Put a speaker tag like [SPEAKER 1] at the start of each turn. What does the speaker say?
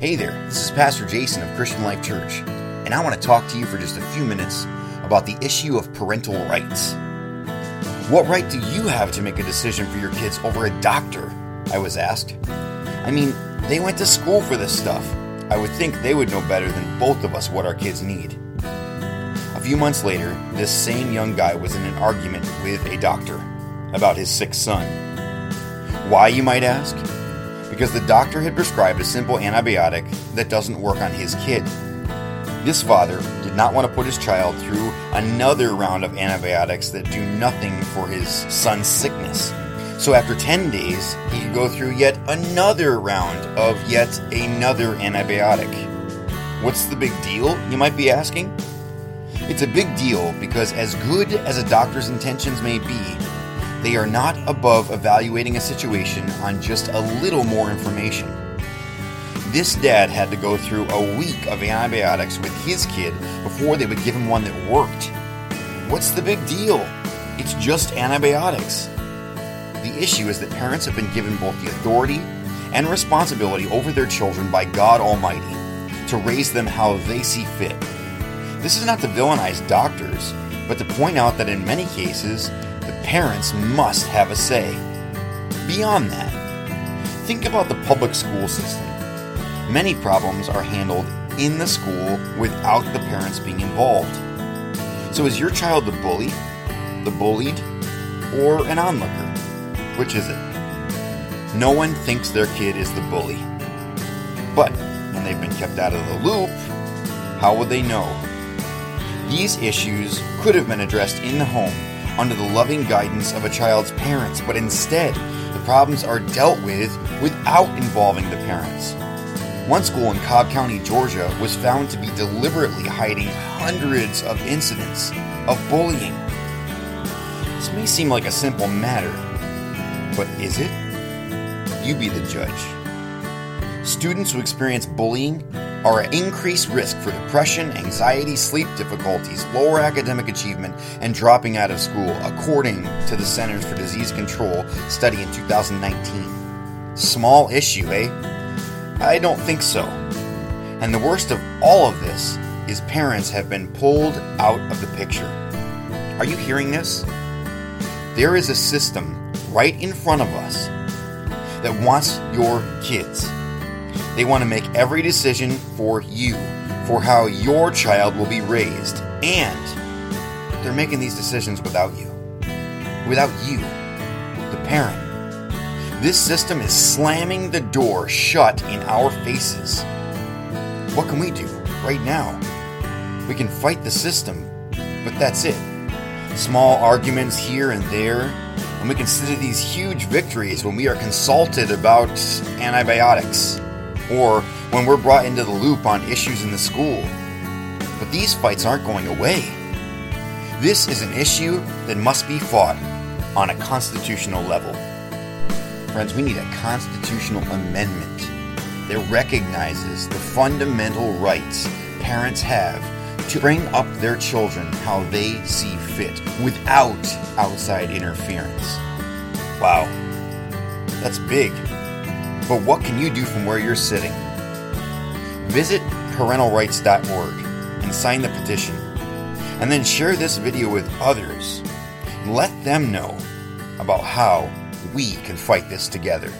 [SPEAKER 1] Hey there, this is Pastor Jason of Christian Life Church, and I want to talk to you for just a few minutes about the issue of parental rights. What right do you have to make a decision for your kids over a doctor? I was asked. I mean, they went to school for this stuff. I would think they would know better than both of us what our kids need. A few months later, this same young guy was in an argument with a doctor about his sick son. Why, you might ask? Because the doctor had prescribed a simple antibiotic that doesn't work on his kid. This father did not want to put his child through another round of antibiotics that do nothing for his son's sickness. So after 10 days, he could go through yet another round of yet another antibiotic. What's the big deal, you might be asking? It's a big deal because, as good as a doctor's intentions may be, they are not above evaluating a situation on just a little more information. This dad had to go through a week of antibiotics with his kid before they would give him one that worked. What's the big deal? It's just antibiotics. The issue is that parents have been given both the authority and responsibility over their children by God Almighty to raise them how they see fit. This is not to villainize doctors, but to point out that in many cases, parents must have a say. Beyond that, think about the public school system. Many problems are handled in the school without the parents being involved. So is your child the bully, the bullied, or an onlooker? Which is it? No one thinks their kid is the bully. But when they've been kept out of the loop, how would they know? These issues could have been addressed in the home under the loving guidance of a child's parents, but instead, the problems are dealt with without involving the parents. One school in Cobb County, Georgia, was found to be deliberately hiding hundreds of incidents of bullying. This may seem like a simple matter, but is it? You be the judge. Students who experience bullying are at increased risk for depression, anxiety, sleep difficulties, lower academic achievement, and dropping out of school, according to the Centers for Disease Control study in 2019. Small issue, eh? I don't think so. And the worst of all of this is parents have been pulled out of the picture. Are you hearing this? There is a system right in front of us that wants your kids they want to make every decision for you, for how your child will be raised, and they're making these decisions without you. Without you, the parent. This system is slamming the door shut in our faces. What can we do right now? We can fight the system, but that's it. Small arguments here and there, and we consider these huge victories when we are consulted about antibiotics or when we're brought into the loop on issues in the school. But these fights aren't going away. This is an issue that must be fought on a constitutional level. Friends, we need a constitutional amendment that recognizes the fundamental rights parents have to bring up their children how they see fit without outside interference. Wow, that's big. But what can you do from where you're sitting? Visit parentalrights.org and sign the petition. And then share this video with others. And let them know about how we can fight this together.